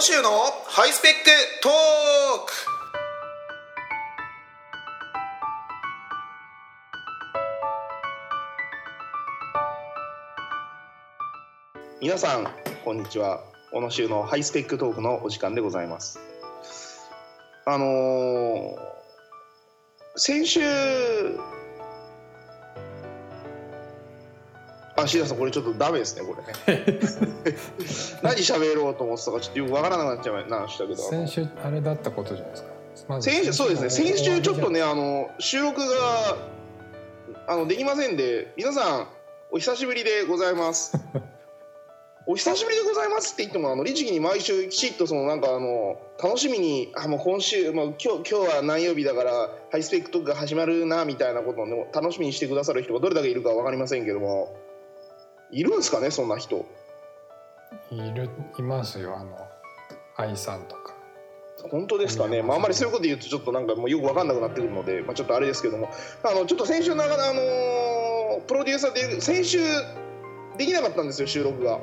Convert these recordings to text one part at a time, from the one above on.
野州のハイスペックトーク。皆さんこんにちは。小野州のハイスペックトークのお時間でございます。あのー、先週あ、シーさんこれちょっとダメですねこれ。ね 何喋ろうと思ってたかちょっとよくわからなくなっちゃいましたけど。先週あれだったことじゃないですか、ま、先週そうですね。先週ちょっとねあの収録があのできませんで皆さんお久しぶりでございます。お久しぶりでございますって言ってもあの律儀に毎週きちっとそのなんかあの楽しみにあもう今週もう今日今日は何曜日だからハイスペックトークが始まるなみたいなことを、ね、楽しみにしてくださる人がどれだけいるか分かりませんけどもいるんですかねそんな人。いるいますよあの愛さんとか。本当ですかね、まあ、あんまりそういうこと言うとちょっとなんかもうよく分かんなくなってくるので、まあ、ちょっとあれですけども。あのちょっと先週のあのプロデューサーで先週できなかったんですよ収録が。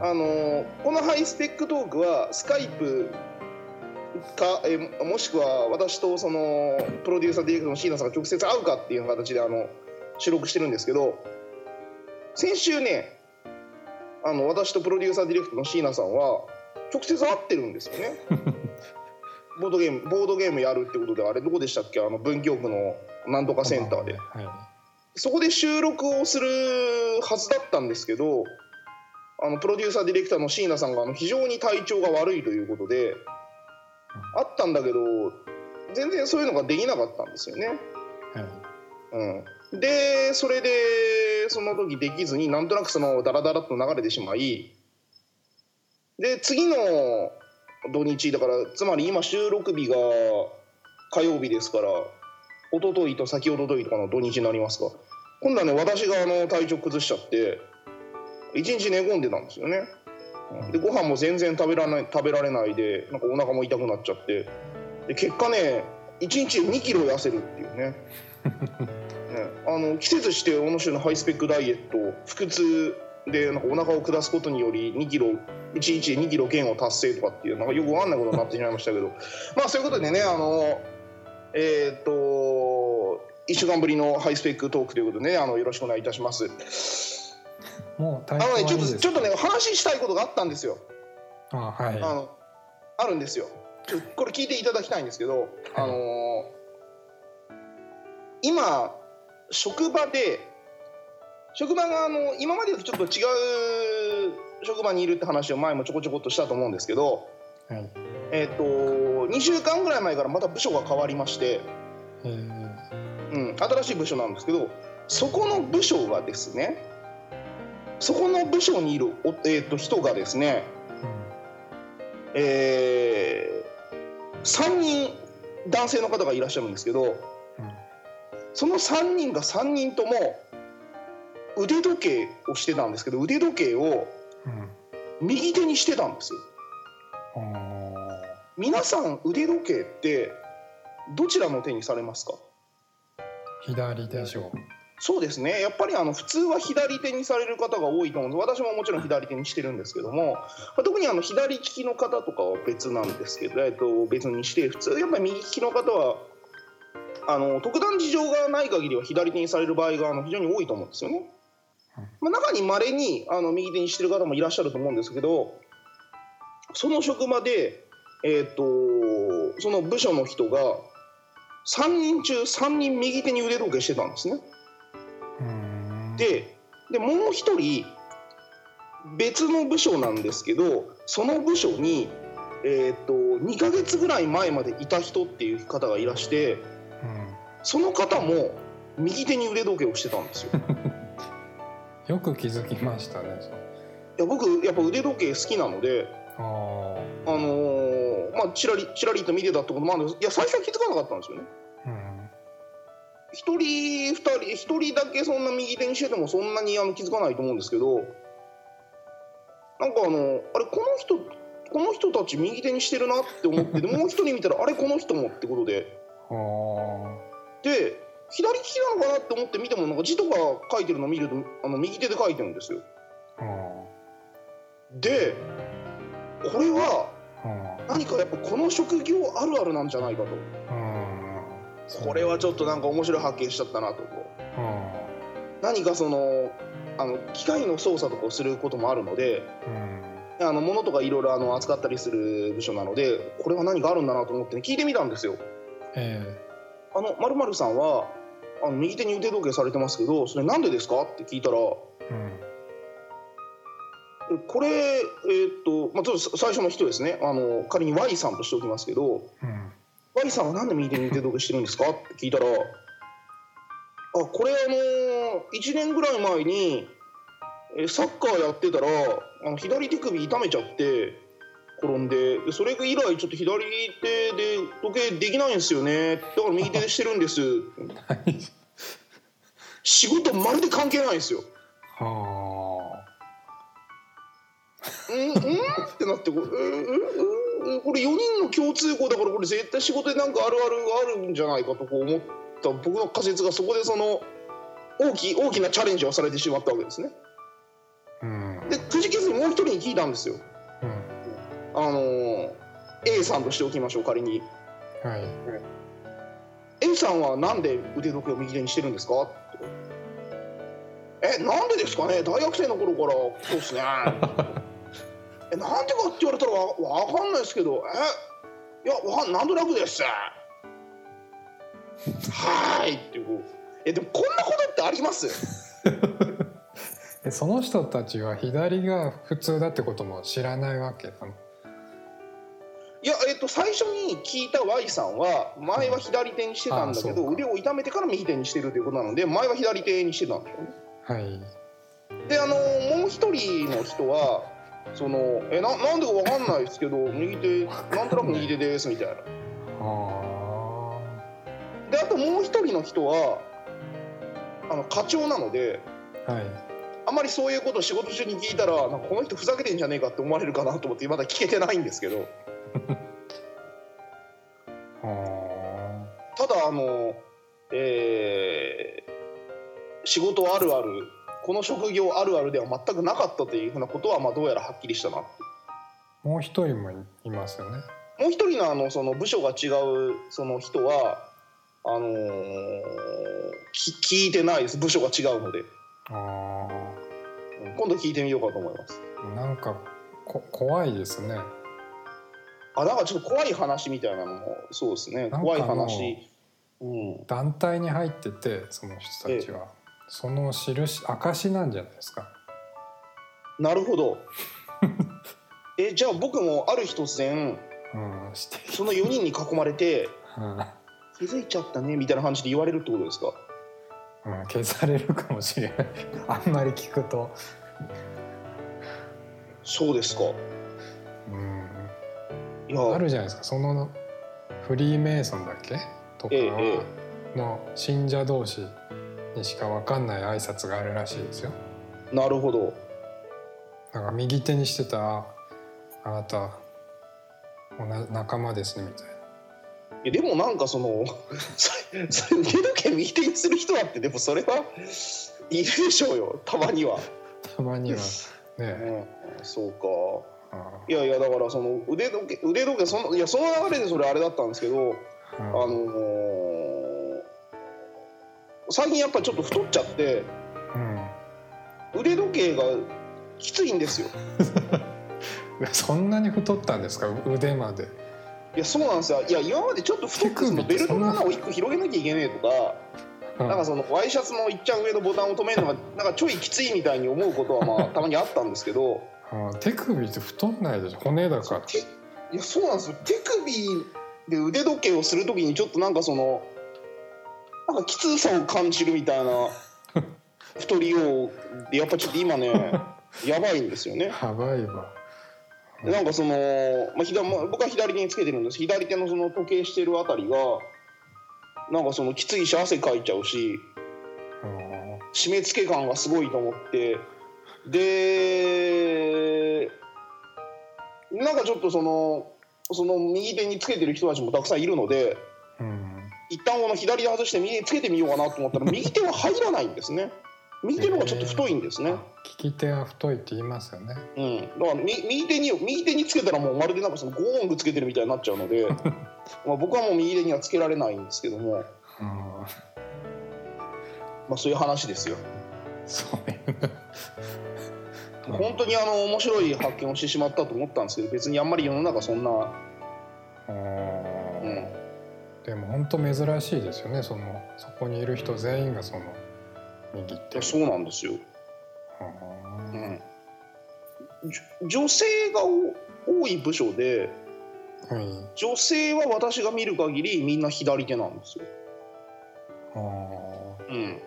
あのこのハイスペックトークはスカイプかえもしくは私とそのプロデューサーディレクターの椎名さんが直接会うかっていう形であの収録してるんですけど先週ねあの私とプロデューサーディレクターの椎名さんは直接会ってるんですよね。ボードゲームボードゲームやるってことであれどこでしたっけ？あの文京区のなんとかセンターで、はい、そこで収録をするはずだったんですけどあのプロデューサーディレクターの椎名さんがあの非常に体調が悪いということで、あったんだけど全然そういうのができなかったんですよね。はい。うん、でそれでその時できずになんとなくそのダラダラと流れてしまいで次の土日だからつまり今収録日が火曜日ですから一昨日と先ほどといとかの土日になりますか。今度はね私があの体調崩しちゃって一日寝込んでたんですよね。でご飯も全然食べられない食べられないでなんかお腹も痛くなっちゃって。で結果ね1日2キロ痩せるっていうね、あの季節して小野市のハイスペックダイエット腹痛でなんかお腹を下すことにより2キロ1日で2キロ減を達成とかっていうなんかよくわかんないことになってしまいましたけど まあそういうことでねあのえー、っと1週間ぶりのハイスペックトークということでねあのよろしくお願いいたします。もうあのねちょっとちょっとね話したいことがあったんですよ。あはい。あのあるんですよ。これ聞いていただきたいんですけど、はい、あの今職場で職場があの今までとちょっと違う職場にいるって話を前もちょこちょこっとしたと思うんですけど、はい、えっ、ー、と2週間ぐらい前からまた部署が変わりまして、うん、新しい部署なんですけどそこの部署がですねそこの部署にいるお、えー、と人がですね、うん、えー、3人男性の方がいらっしゃるんですけどその3人が3人とも腕時計をしてたんですけど腕時計を右手にしてたんですよ。うん、皆さん腕時計ってどちらの手にされますか？左でしょう。そうですね。やっぱりあの普通は左手にされる方が多いと思うんです。私ももちろん左手にしてるんですけども、特にあの左利きの方とかは別なんですけど、えっと、別にして普通やっぱり右利きの方はあの特段事情がない限りは左手にされる場合があの非常に多いと思うんですよね。まあ、中にまれにあの右手にしてる方もいらっしゃると思うんですけどその職場で、えーと、その部署の人が3人中3人右手に腕時計してたんですね。ででもう1人別の部署なんですけどその部署に、えーと、と2ヶ月ぐらい前までいた人っていう方がいらして。その方も右手に腕時計をしてたんですよ。よく気づきましたねいや僕やっぱ腕時計好きなのでああのー、まあちらりちらりと見てたってこともあるんですいや最初は気づかなかったんですよね。一、うん、人二人一人だけそんな右手にしててもそんなにあの気づかないと思うんですけどなんかあのあれこの人この人たち右手にしてるなって思ってでもう一人見たらあれこの人もってことで で左利きなのかなって思って見てもなんか字とか書いてるのを見るとあの右手で書いてるんですよ。でこれはうん。何かやっぱこの職業あるあるなんじゃないかと。うん。これはちょっとなんか面白い発見しちゃったなと何かそのあの機械の操作とかをすることもあるのでうん。あの物とかいろいろあの扱ったりする部署なのでこれは何かあるんだなと思って、ね、聞いてみたんですよ。えあのまるさんはあの右手に腕時計されてますけどそれなんでですか？って聞いたらえうん。えこれ、えーっとまあ、ちょっと最初の人ですね。あの仮に Y さんとしておきますけどうん。Y さんはなんで右手に腕時計してるんですか？って聞いたらあこれあの1年ぐらい前にえサッカーやってたらあの左手首痛めちゃって転んででそれ以来ちょっと左手で時計できないんですよねだから右手でしてるんです 仕事まるで関係ないんですよ。はうんうんってなってこれ、うんうんうんこれ4人の共通項だからこれ絶対仕事でなんかあるあるがあるんじゃないかと思った僕の仮説がそこでその大きい大きなチャレンジをされてしまったわけですね。あうんでくじけずにもう一人に聞いたんですよ。うんあのー A さんとしておきましょう仮に。はい。A さんはなんで腕時計を右手にしてるんですか？えなんでですかね？大学生の頃から。そうですね。えなんでかって言われたらわわかんないですけど。えいやわかんなんとなくです。はーいっていうこう。えでもこんなことってあります？えその人たちは左が普通だってことも知らないわけいや、えっと、最初に聞いた Y さんは前は左手にしてたんだけど腕を痛めてから右手にしてるということなので前は左手にしてたんでしょうね。はい。であのもう一人の人はそのえななんでかわかんないですけど右手なんとなく右手ですみたいな。あであともう一人の人はあの課長なのであはい。あんまりそういうことを仕事中に聞いたらなんかこの人ふざけてんじゃねえかって思われるかなと思ってまだ聞けてないんですけど。あただあのえー仕事あるあるこの職業あるあるでは全くなかったというふうなことはまあどうやらはっきりしたなーもう一人もいいますよね。もう一人のあのその部署が違うその人はあのーき聞いてないです。部署が違うので。あうん。今度聞いてみようかと思います。あなんかこ怖いですねあなんかちょっと怖い話みたいなのもそうですね。怖い話。うん。団体に入っててその人たちは、その印証なんじゃないですか。なるほど。えじゃあ僕もある日突然うんその4人に囲まれてうん。気づいちゃったねみたいな感じで言われるってことですか？うん、消されるかもしれない。あんまり聞くと、そうですかあるじゃないですか。そのフリーメイソンだっけ？とかの信者同士にしか分かんない挨拶があるらしいですよ。なるほど。なんか右手にしてたああなたおな仲間ですねみたいえでもなんかその それそれ腕時計右手にする人だってでもそれはいるでしょうよたまには、な たまには。うねん、そうか。あいやいやだからその腕時計腕時計そのいやその流れでそれあれだったんですけどああのー最近やっぱりちょっと太っちゃってうん。腕時計がきついんですよ。そんなに太ったんですか？腕まで。いやそうなんですよ。いや今までちょっと太ってベルトの穴を一個広げなきゃいけねえとかなんかそのワイシャツのいっちゃん上のボタンを止めるのがなんかちょいきついみたいに思うことはまあたまにあったんですけどあ手首って太んないでしょ。骨だから。手いやそうなんですよ。手首で腕時計をするときにちょっとなんかそのなんかきつさを感じるみたいな 太りようでやっぱちょっと今ね やばいんですよね。やばいわ。でなんかその、まあ、左まあ僕は左手につけてるんです。左手のその時計してるあたりがなんかそのきついし汗かいちゃうしうん締め付け感がすごいと思ってでなんかちょっとそのその右手につけてる人たちもたくさんいるのでうん。一旦この左手外して右手につけてみようかなと思ったら右手は入らないんですね。右手の方がちょっと太いんですね、あ利き手は太いって言いますよね。うん、だからみ右手に右手につけたらもうまるでなんかそのゴーングつけてるみたいになっちゃうので まあ僕はもう右手にはつけられないんですけども、うん。まあ、そういう話ですよそういううん本当にあの面白い発見をしてしまったと思ったんですけど別にあんまり世の中そんな、うんうん、でも本当珍しいですよね。そのそこにいる人全員がその右手そうなんですよ、ううん。女性がお多い部署ではい。女性は私が見る限りみんな左手なんですよ、あうん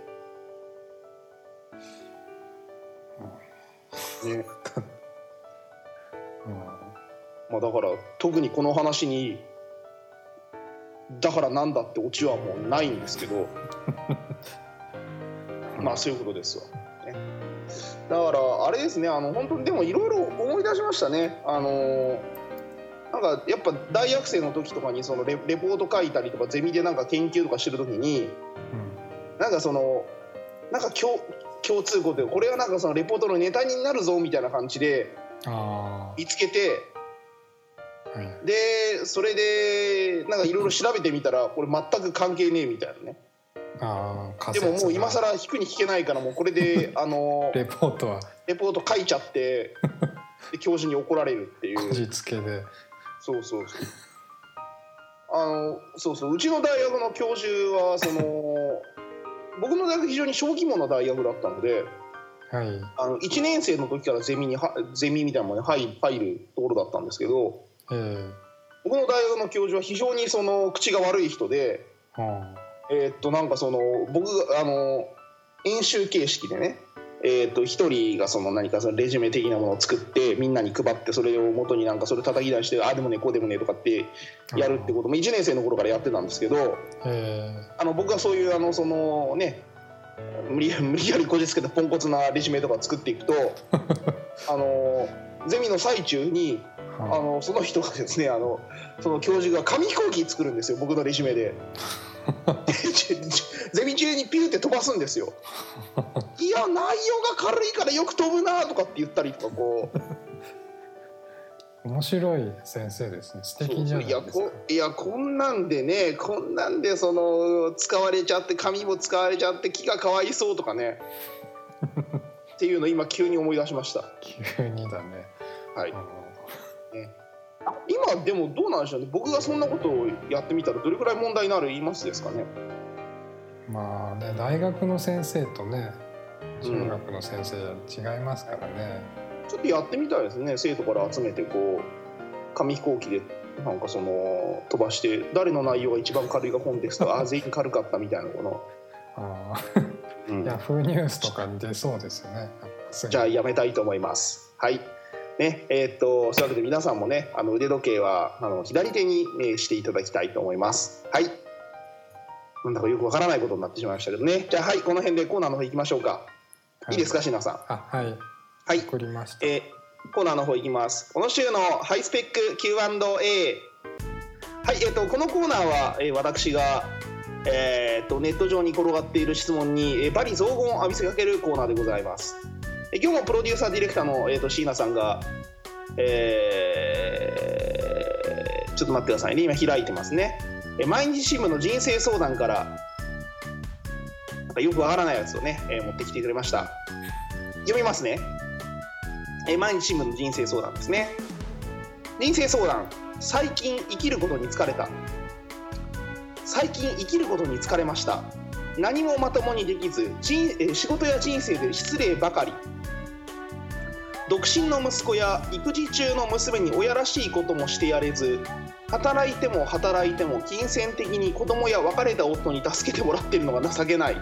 ね。ー うん。まあ、だから特にこの話にだからなんだってオチはもうないんですけど。まあそういうことですわ、ね、だからあれですねあの本当にでもいろいろ思い出しましたね。あのなんかやっぱ大学生の時とかにそのレレポート書いたりとかゼミでなんか研究とかしてる時になんかそのなんか共共通項でこれはなんかそのレポートのネタになるぞみたいな感じで見つけてあはい。でそれでなんかいろいろ調べてみたらこれ全く関係ねえみたいなね。ああでももう今更引くに引けないからもうこれで あのレポートは。レポート書いちゃって で教授に怒られるっていう。こじつけで。そうそうそう。あのそうそう。うちの大学の教授はその僕の大学非常に小規模な大学だったのではい。あの1年生の時からゼミにはゼミみたいなものに入入るところだったんですけどええ。僕の大学の教授は非常にその口が悪い人であ。えーっとなんかその僕があの演習形式でねえーっと一人がその何かそのレジュメ的なものを作ってみんなに配ってそれを元になんかそれ叩き出してああでもねこうでもねとかってあやるってことも1年生の頃からやってたんですけどえあの僕がそういうあのそのね無理 無理やりこじつけたポンコツなレジュメとか作っていくと あのゼミの最中にえあのその人がですねあのその教授が紙飛行機作るんですよ僕のレジュメで。ゼミ中にピューって飛ばすんですよ。いや内容が軽いからよく飛ぶなとかって言ったりとかこう。面白い先生ですね。素敵じゃないですか。こいやこんなんでねこんなんでその使われちゃって紙も使われちゃって木がかわいそうとかね。っていうの今急に思い出しました。急にだね、はい。うん今でもどうなんでしょうね。僕がそんなことをやってみたらどれくらい問題になる言いますですかね。まあね大学の先生とねうん。中学の先生は違いますからね、ちょっとやってみたいですね。生徒から集めてこう紙飛行機でなんかその飛ばして誰の内容が一番軽いかコンテスト あ全員軽かったみたいなこの、あうん。あヤフーニュースとかに出そうですよね。じゃあやめたいと思います。はいねえーっとそういうわけで皆さんもねあの腕時計はあの左手に、ね、していただきたいと思います。はい。なんだかよくわからないことになってしまいましたけどね。じゃあはいこの辺でコーナーの方行きましょうか、い、いですか椎名さん？あはい。はい。送りました、えーコーナーの方いきます。この週のハイスペック Q&A はいえっ、とこのコーナーは、えー私がえー、とネット上に転がっている質問に、えー、バリ雑言を浴びせかけるコーナーでございます、えー今日もプロデューサーディレクターの、えー、と椎名さんがえーちょっと待ってくださいね。今開いてますね、え毎日新聞の人生相談からなんかよくわからないやつをね、えー持ってきてくれました。読みますね。えー毎日新聞の人生相談ですね。人生相談。最近生きることに疲れた。最近生きることに疲れました。何もまともにできず人え仕事や人生で失礼ばかり。独身の息子や育児中の娘に親らしいこともしてやれず働いても働いても金銭的に子供や別れた夫に助けてもらってるのが情けない。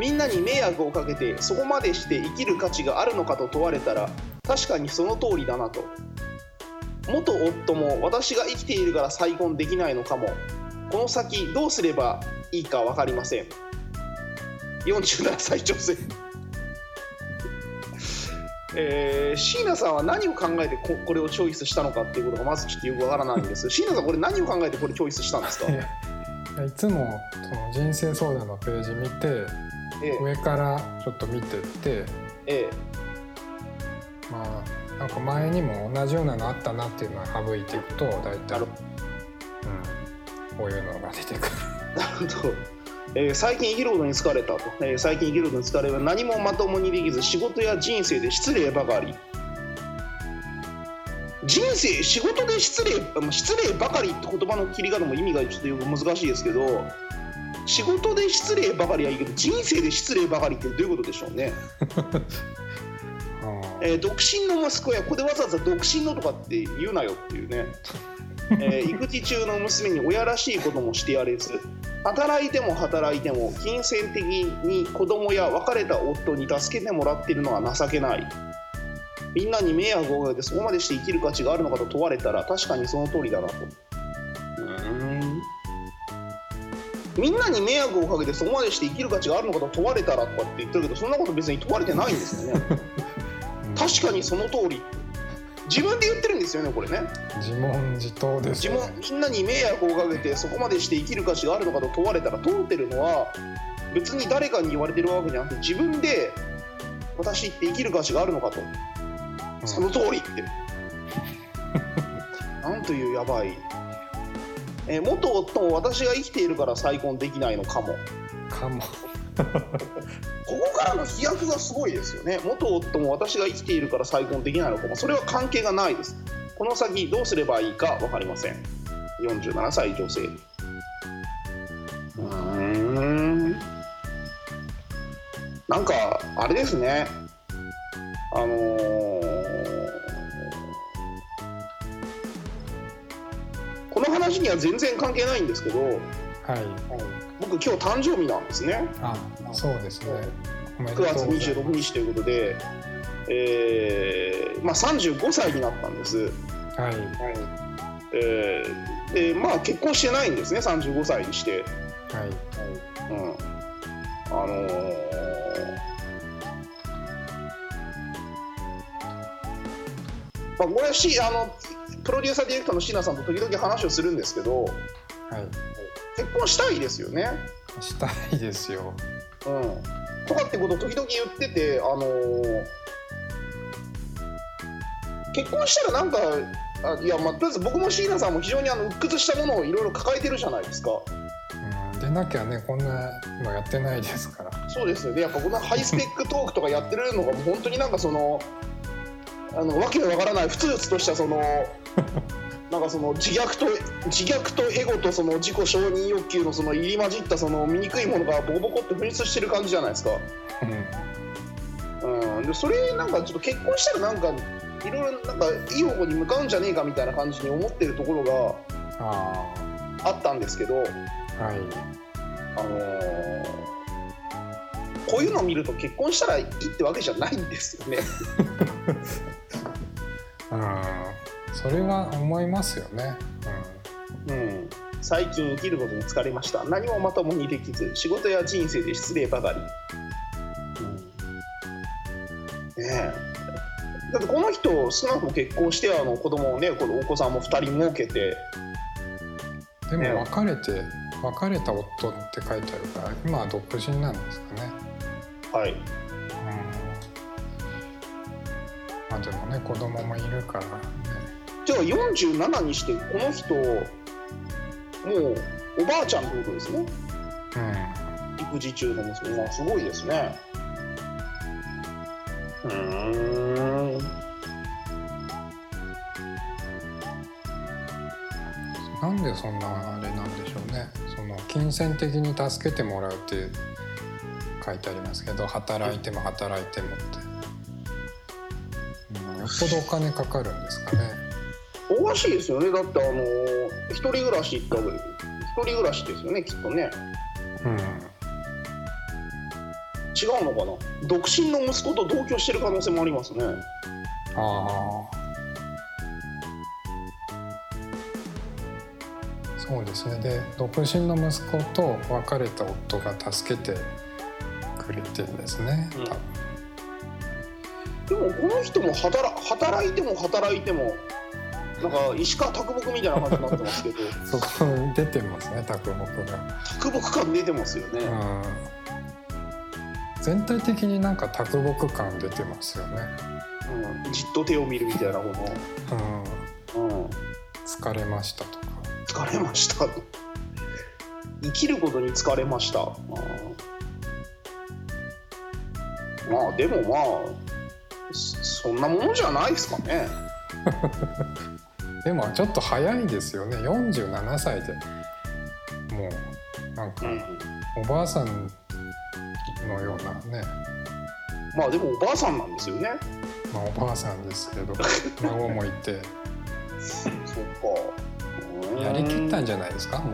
みんなに迷惑をかけてそこまでして生きる価値があるのかと問われたら確かにその通りだなと。元夫も私が生きているから再婚できないのかも。この先どうすればいいか分かりません。47歳女性。えー、椎名さんは何を考えてここれをチョイスしたのかっていうことがまずちょっとよくわからないんです。椎名さんこれ何を考えてこれチョイスしたんですか？いつもその人生相談のページ見てええ。上からちょっと見てってえまあなんか前にも同じようなのあったなっていうのは省いていくと大体、うん、こういうのが出てくる。え なるほど、えー最近生きることに疲れたと、えー最近生きることに疲れは何もまともにできず仕事や人生で失礼ばかり。人生仕事で失礼まあ失礼ばかりって言葉の切り方も意味がちょっとよく難しいですけど仕事で失礼ばかりはいいけど人生で失礼ばかりってどういうことでしょうね？う んえー独身の息子やここでわざわざ独身のとかって言うなよっていうね、えー育児中の娘に親らしいこともしてやれず働いても働いても金銭的に子供や別れた夫に助けてもらっているのは情けない。みんなに迷惑をかけてそこまでして生きる価値があるのかと問われたら確かにその通りだなと。うーん。みんなに迷惑をかけてそこまでして生きる価値があるのかと問われたらとかって言ってるけどそんなこと別に問われてないんですよね。確かにその通り自分で言ってるんですよねこれね。自問自答です。ね。分みんなに迷惑をかけてそこまでして生きる価値があるのかと問われたら問うてるのは別に誰かに言われてるわけじゃなくて自分で私って生きる価値があるのかと。うん。その通りって。なんというやばい、えー元夫も私が生きているから再婚できないのかも。かも。ここからの飛躍がすごいですよね。元夫も私が生きているから再婚できないのかも。それは関係がないです。この先どうすればいいか分かりません。47歳女性。うーん。なんかあれですね。あのーこの話には全然関係ないんですけどはい。僕今日誕生日なんですねあ、そうですね。おめで9とう月ございます26日ということで、えーまあ、35歳になったんです、はい。えーでまあ結婚してないんですね35歳にして、はい。うん、あのーまあ、これはしあのプロデューサーディレクターの椎名さんと時々話をするんですけどはい。結婚したいですよね、したいですよ。うん、とかってことを時々言ってて、あのー結婚したらなんかあいや、まあ、とりあえず僕も椎名さんも非常にあの鬱屈したものをいろいろ抱えてるじゃないですかうん、でなきゃね、こんなのやってないですから。そうですよねやっぱこのハイスペックトークとかやってるのがもう本当になんかそのあのわけのわからないふつふつとしたその なんかその自虐と自虐とエゴとその自己承認欲求のその入り混じったその醜いものがボコボコって噴出してる感じじゃないですか。うん。うん、でそれなんかちょっと結婚したらなんかいろいろなんかいい方向に向かうんじゃねえかみたいな感じに思ってるところあがあったんですけど、あ。はい。あのーこういうのを見ると結婚したらいいってわけじゃないんですよね。うん。それは思いますよね。うん、最近生きることに疲れました。何もまともにできず仕事や人生で失礼ばかり、うん、ねえ。だってこの人少なくとも結婚してあの子供をねこのお子さんも2人設けて。うん。でねも別れて、別れた夫って書いてあるから、今は独身なんですかね。はい。うん。まあでもね、子供もいるからね。じゃあ47にしてこの人もうおばあちゃんってことですね。うん。育児中の娘まあすごいですね。うーん。なんでそんなあれなんでしょうね。その金銭的に助けてもらうって書いてありますけど働いても働いてもって、うん、よっぽどお金かかるんですかねおかしいですよね。だってあの一人暮らしって一人暮らしですよねきっとね。うん。違うのかな。独身の息子と同居してる可能性もありますね。ああ。そうですね。で独身の息子と別れた夫が助けてくれてるんですね、うん。でもこの人も働働いても働いてもなんか石川啄木みたいな感じになってますけど。そこに出てますね卓木が。啄木感出てますよね、うん。全体的になんか卓木感出てますよね。うん、じっと手を見るみたいなこうん。の、うん、疲れましたとか。疲れました。生きることに疲れました。あーまあでもまあそそんなものじゃないですかね でもちょっと早いですよね。47歳で。もうなんかうん。おばあさんのようなね。まあでもおばあさんなんですよね。まあおばあさんですけど 孫もいて。そっか。やりきったんじじゃないですか？も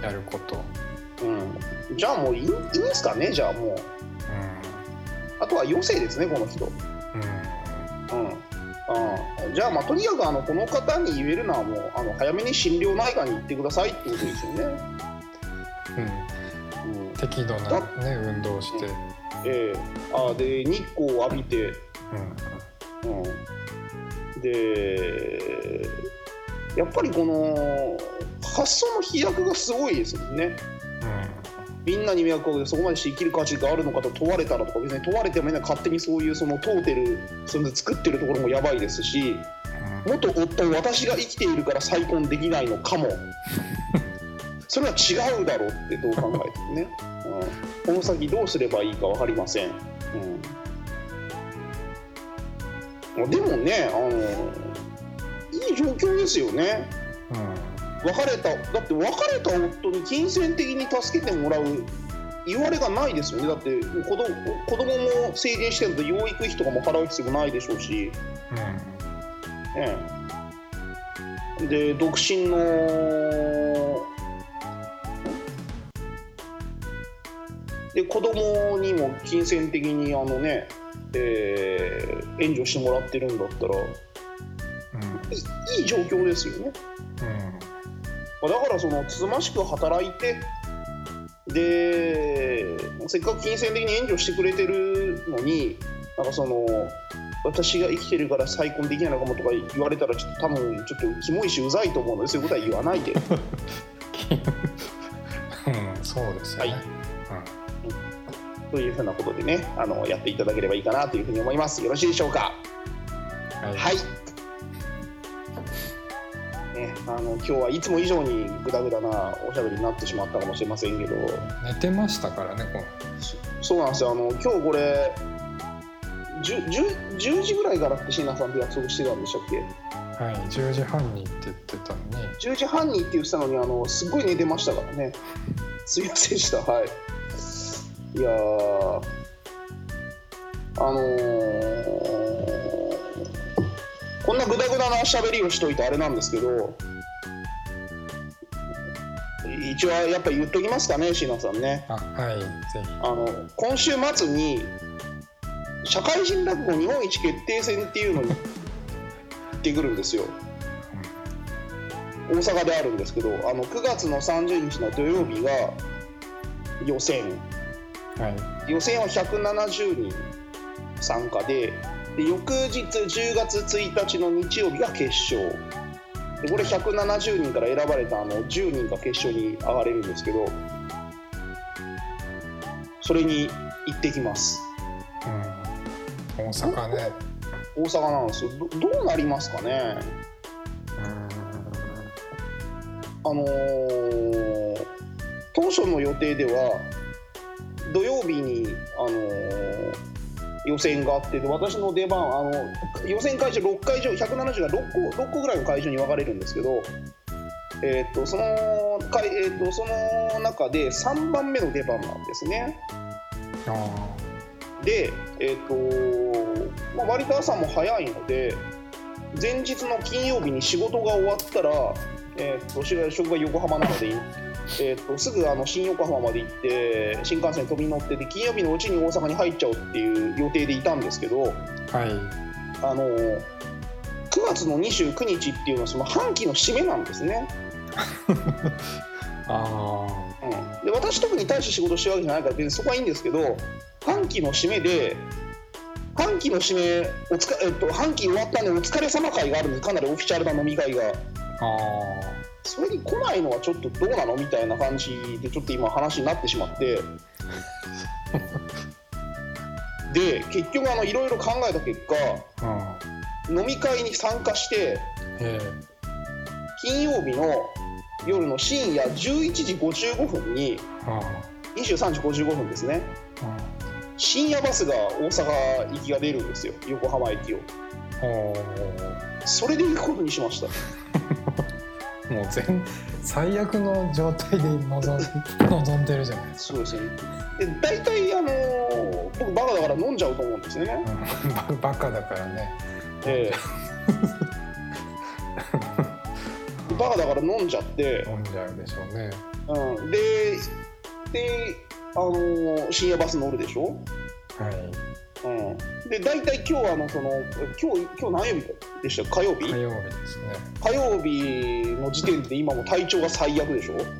うやること。うん。じゃあもういいいいんですかね？じゃあもう。うあとは余生ですねこの人じゃあまあとにかくあのこの方に言えるのはもうあの早めに心療内科に行ってくださいってことですよね。うん。うん。適度なね運動して。ええ。あで日光を浴びて、うん。うん、でやっぱりこの発想の飛躍がすごいですもんね。みんなに迷惑をかけてそこまでして生きる価値があるのかと問われたらとか別に問われてもみんな勝手にそういうその問うてるそれで作ってるところもやばいですし元夫私が生きているから再婚できないのかも。それは違うだろうってどう考えてもね、うん、この先どうすればいいか分かりません、うん、でもねあのいい状況ですよね。うん別れた。だって別れた夫に金銭的に助けてもらう言われがないですよね。だって子供子供も成人してると養育費とかも払う必要もないでしょうし、ねえ、で独身ので子供にも金銭的にあのね、えー援助してもらってるんだったらいうん。いいい状況ですよね。まあだからそのつつましく働いてでせっかく金銭的に援助してくれてるのになんかその私が生きてるから再婚できないのかもとか言われたらちょっと多分ちょっとキモいしうざいと思うのでそういうことは言わないで。うんそうですよね、というふうなことでねあのやっていただければいいかなというふうに思います。よろしいでしょうか？うんはいあの今日はいつも以上にグダグダなおしゃべりになってしまったかもしれませんけど。寝てましたからねこそうなんですよ。あの今日これ 10, 10, 10時ぐらいからって椎名さんと約束してたんでしたっけ？のはい10時半にって言ってたのに。10時半にって言ってたのにあのすっごい寝てましたからね。すいませんでした。はい。いやーあのーこんなグダグダな喋りをしといてあれなんですけど一応やっぱり言っときますかね椎名さんね。あはいぜひ。あの今週末に社会人落語日本一決定戦っていうのに行ってくるんですよ。大阪であるんですけどあの9月の30日の土曜日が予選。はい。予選は170人参加でで翌日10月1日の日曜日が決勝。でこれ170人から選ばれたあの10人が決勝に上がれるんですけどそれに行ってきます。うん、大阪ね。大阪なんですよ。どどうなりますかね。あのー当初の予定では土曜日に、あのー予選があってで私の出番あの予選会場6会場170が6個 ,6 個ぐらいの会場に分かれるんですけど、えー、とその会えー、とその中で3番目の出番なんですね。あで、えーとまあ、割と朝も早いので前日の金曜日に仕事が終わったら、えー、とし職場横浜なので、えー、とすぐあの新横浜まで行って新幹線飛び乗ってで金曜日のうちに大阪に入っちゃおうっていう予定でいたんですけど、あはい。あの9月の29日っていうのはその半期の締めなんですね。あうん、で私特に大して仕事してるわけじゃないから別にそこはいいんですけど半期の締めで半期の締めおつか、えっと、半期終わったんでお疲れ様会があるんです。かなりオフィシャルな飲み会が。ああそれに来ないのはちょっとどうなのみたいな感じでちょっと今話になってしまって。で結局あのいろいろ考えた結果うん。飲み会に参加してえ。金曜日の夜の深夜11時55分にえあ23時55分ですね。あ深夜バスが大阪行きが出るんですよ。横浜駅を。うんおそれで行くことにしました。ー もう全最悪の状態で臨ん望んでるじゃないですそうですね。で大体あのー僕バカだから飲んじゃうと思うんですよね、か、うん、バ バカだからね。ええ。バカだから飲んじゃって、飲んじゃうでしょうね。うん、でで、あのー深夜バス乗るでしょ、はい。うん、で大体今日あのその今日今日何曜日でした？火曜日？火曜日ですね。火曜日の時点で今も体調が最悪でしょ、うん、うん。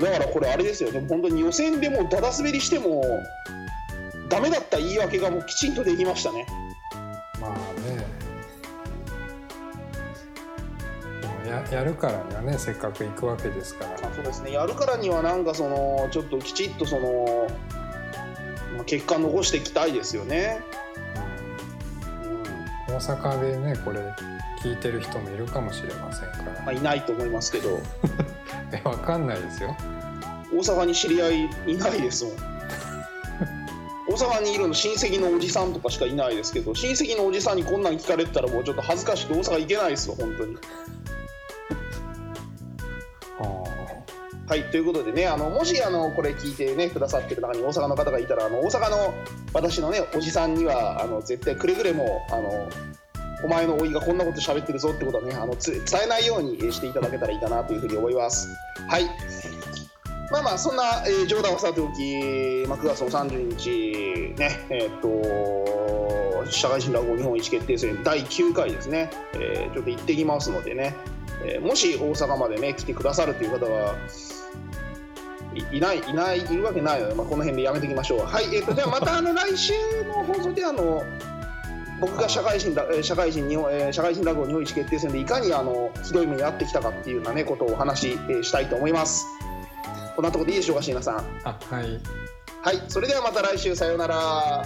だからこれあれですよ。ね本当に予選でもうダダ滑りしてもダメだった言い訳がもうきちんとできましたね。まあね。ややるからにはねせっかく行くわけですから。まあそうですね。やるからにはなんかそのちょっときちっとその、まあ、結果残していきたいですよね、うん。うん大阪でねこれ聞いてる人もいるかもしれませんから。まあ、いないと思いますけど。えわかんないですよ。大阪に知り合いいないですもん。大阪にいるの親戚のおじさんとかしかいないですけど親戚のおじさんにこんなん聞かれてたらもうちょっと恥ずかしくて大阪行けないですよ本当にはいということでねあのもしあのこれ聞いてねくださってる中に大阪の方がいたらあの大阪の私のねおじさんにはあの絶対くれぐれもあのお前の老いがこんなこと喋ってるぞってことはねあのつ伝えないようにえしていただけたらいいかなというふうに思います。はい。まあまあそんな、えー冗談はさておき、まあ、9月の30日ねえーっと社会人落語日本一決定戦第9回ですね、えーちょっと行ってきますのでね、えーもし大阪までね来てくださるという方はいいないいないいるわけないので、まあ、この辺でやめていきましょう。はいえーっとじゃあまたあの来週の放送であの僕が社会人だえー社会人日本、えー社会人落語日本一決定戦でいかにあのひどい目に遭ってきたかっていうようなねことをお話し、えーしたいと思います。こんなところでいいでしょうか椎名さん。あはい。はいそれではまた来週。さようなら